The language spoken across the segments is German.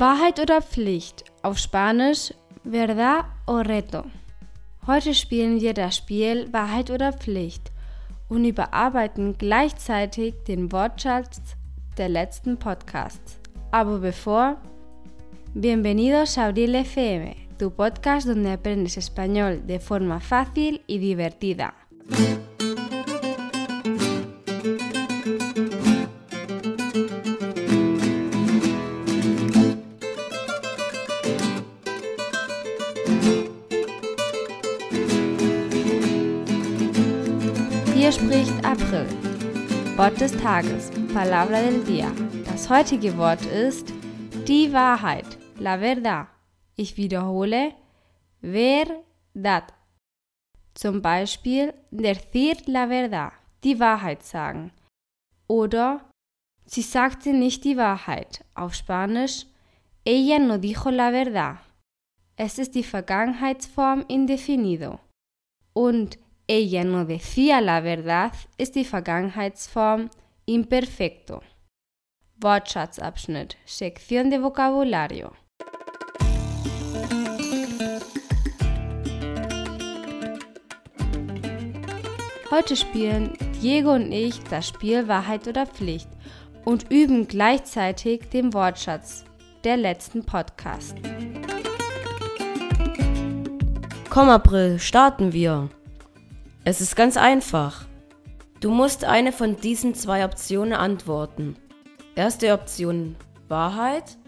Wahrheit oder Pflicht? Auf Spanisch Verdad o Reto. Heute spielen wir das Spiel Wahrheit oder Pflicht und überarbeiten gleichzeitig den Wortschatz der letzten Podcasts. Aber bevor, bienvenidos a Abril FM, tu podcast donde aprendes español de forma fácil y divertida. Hier spricht April. Wort des Tages, Palabra del Día. Das heutige Wort ist die Wahrheit, la verdad. Ich wiederhole, verdad. Zum Beispiel decir la verdad, die Wahrheit sagen. Oder sie sagte nicht die Wahrheit. Auf Spanisch, ella no dijo la verdad. Es ist die Vergangenheitsform indefinido. Und ella no decía la verdad ist die Vergangenheitsform imperfecto. Wortschatzabschnitt, Sektion de Vocabulario. Heute spielen Diego und ich das Spiel Wahrheit oder Pflicht und üben gleichzeitig den Wortschatz der letzten Podcast. Komm, April, starten wir. Es ist ganz einfach. Du musst eine von diesen zwei Optionen antworten. Erste Option Wahrheit.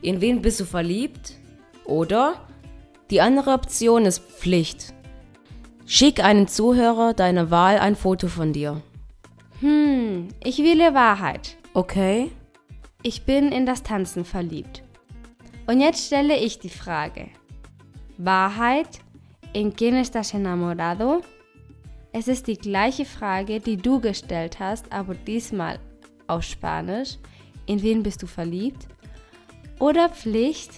In wen bist du verliebt? Oder die andere Option ist Pflicht. Schick einen Zuhörer deiner Wahl ein Foto von dir. Hm, ich wähle Wahrheit. Okay? Ich bin in das Tanzen verliebt. Und jetzt stelle ich die Frage. Wahrheit, ¿en quién estás enamorado? Es ist die gleiche Frage, die du gestellt hast, aber diesmal auf Spanisch. In wen bist du verliebt? Oder Pflicht?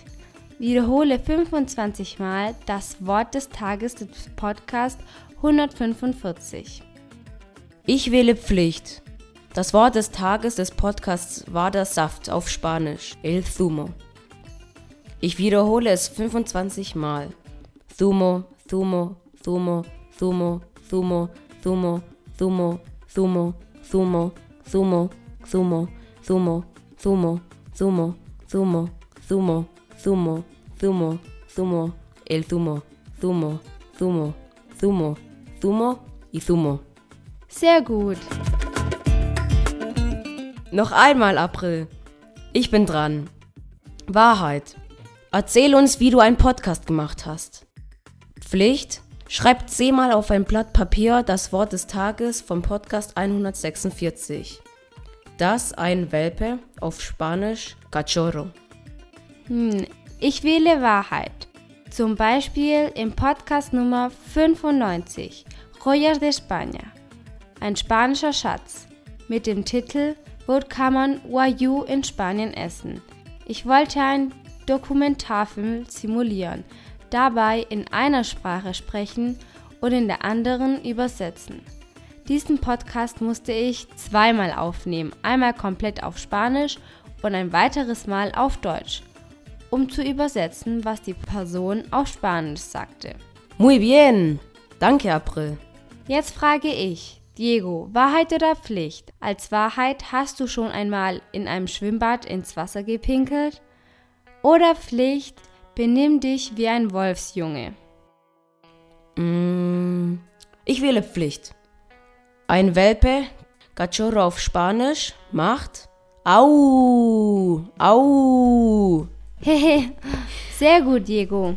Wiederhole 25 Mal das Wort des Tages des Podcast 145. Ich wähle Pflicht. Das Wort des Tages des Podcasts war der Saft auf Spanisch, el zumo. Ich wiederhole es 25 Mal. Zumo, zumo, zumo, zumo, zumo, zumo, zumo, zumo, zumo, zumo, zumo, zumo, zumo, zumo, zumo, zumo, zumo, zumo, zumo, el zumo, zumo, zumo, zumo, zumo y zumo. Sehr gut. Noch einmal, April. Ich bin dran. Wahrheit. Erzähl uns, wie du einen Podcast gemacht hast. Pflicht. Schreib zehnmal auf ein Blatt Papier das Wort des Tages vom Podcast 146. Das ein Welpe auf Spanisch Cachorro. Hm, ich wähle Wahrheit. Zum Beispiel im Podcast Nummer 95, Joyas de España, ein spanischer Schatz, mit dem Titel Wo kann man Wayu in Spanien essen? Ich wollte einen Dokumentarfilm simulieren, dabei in einer Sprache sprechen und in der anderen übersetzen. Diesen Podcast musste ich zweimal aufnehmen, einmal komplett auf Spanisch und ein weiteres Mal auf Deutsch, um zu übersetzen, was die Person auf Spanisch sagte. Muy bien. Danke, April. Jetzt frage ich, Diego, Wahrheit oder Pflicht? Als Wahrheit hast du schon einmal in einem Schwimmbad ins Wasser gepinkelt? Oder Pflicht, benimm dich wie ein Wolfsjunge? Mm, ich wähle Pflicht. Ein Welpe, Cachorro auf Spanisch, macht Au, au. Hehe, sehr gut, Diego.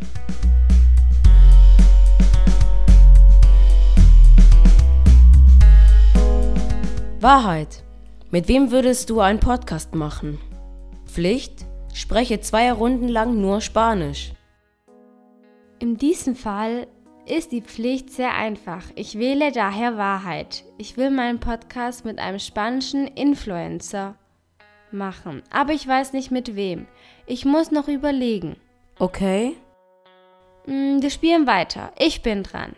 Wahrheit. Mit wem würdest du einen Podcast machen? Pflicht. Spreche zwei Runden lang nur Spanisch. In diesem Fall ist die Pflicht sehr einfach. Ich wähle daher Wahrheit. Ich will meinen Podcast mit einem spanischen Influencer machen, aber ich weiß nicht mit wem. Ich muss noch überlegen. Okay. Mm, Wir spielen weiter. Ich bin dran.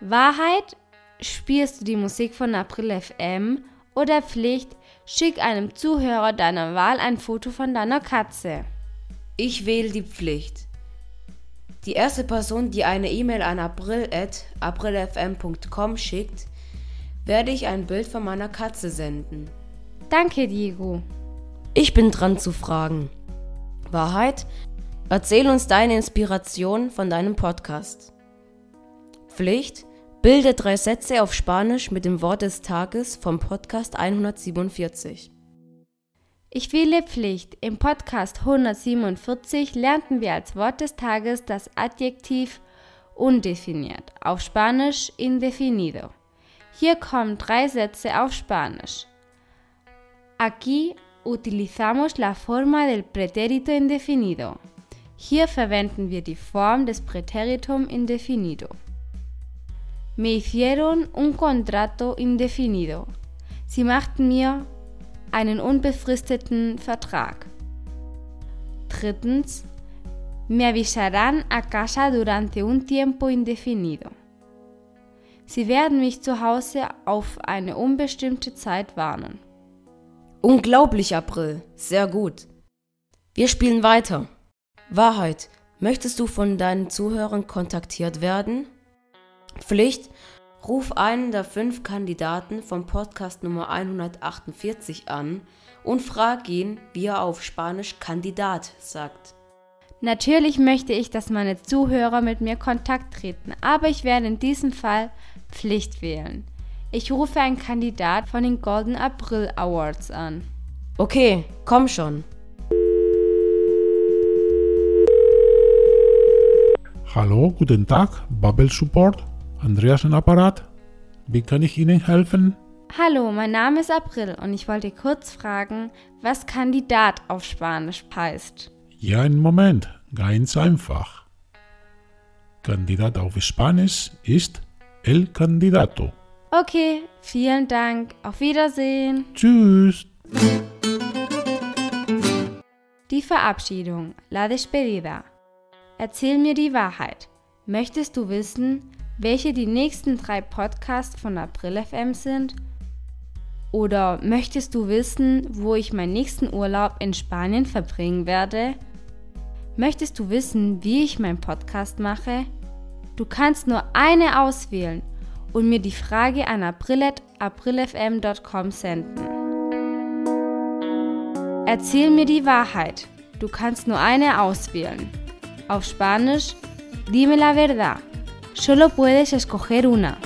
Wahrheit, spielst du die Musik von April FM oder Pflicht, schick einem Zuhörer deiner Wahl ein Foto von deiner Katze. Ich wähle die Pflicht. Die erste Person, die eine E-Mail an april.aprilfm.com schickt, werde ich ein Bild von meiner Katze senden. Danke, Diego. Ich bin dran zu fragen. Wahrheit? Erzähl uns deine Inspiration von deinem Podcast. Pflicht? Bilde drei Sätze auf Spanisch mit dem Wort des Tages vom Podcast 147. Ich wähle Pflicht. Im Podcast 147 lernten wir als Wort des Tages das Adjektiv undefiniert, auf Spanisch indefinido. Hier kommen drei Sätze auf Spanisch. Aquí utilizamos la forma del pretérito indefinido. Hier verwenden wir die Form des Präteritum indefinido. Me hicieron un contrato indefinido. Sie machten mir einen unbefristeten Vertrag. Drittens, me avisarán a casa durante un tiempo indefinido. Sie werden mich zu Hause auf eine unbestimmte Zeit warnen. Unglaublich, April. Sehr gut. Wir spielen weiter. Wahrheit. Möchtest du von deinen Zuhörern kontaktiert werden? Pflicht. Ruf einen der fünf Kandidaten vom Podcast Nummer 148 an und frag ihn, wie er auf Spanisch Kandidat sagt. Natürlich möchte ich, dass meine Zuhörer mit mir Kontakt treten, aber ich werde in diesem Fall Pflicht wählen. Ich rufe einen Kandidat von den Golden April Awards an. Okay, komm schon. Hallo, guten Tag, Bubble Support. Andreas im Apparat. Wie kann ich Ihnen helfen? Hallo, mein Name ist April und ich wollte kurz fragen, was Kandidat auf Spanisch heißt. Ja, einen Moment, ganz einfach. Kandidat auf Spanisch ist el candidato. Okay, vielen Dank. Auf Wiedersehen. Tschüss. Die Verabschiedung, la despedida. Erzähl mir die Wahrheit. Möchtest du wissen, welche die nächsten drei Podcasts von April FM sind? Oder möchtest du wissen, wo ich meinen nächsten Urlaub in Spanien verbringen werde? Möchtest du wissen, wie ich meinen Podcast mache? Du kannst nur eine auswählen und mir die Frage an april.aprilfm.com senden. Erzähl mir die Wahrheit. Du kannst nur eine auswählen. Auf Spanisch, dime la verdad. Solo puedes escoger una.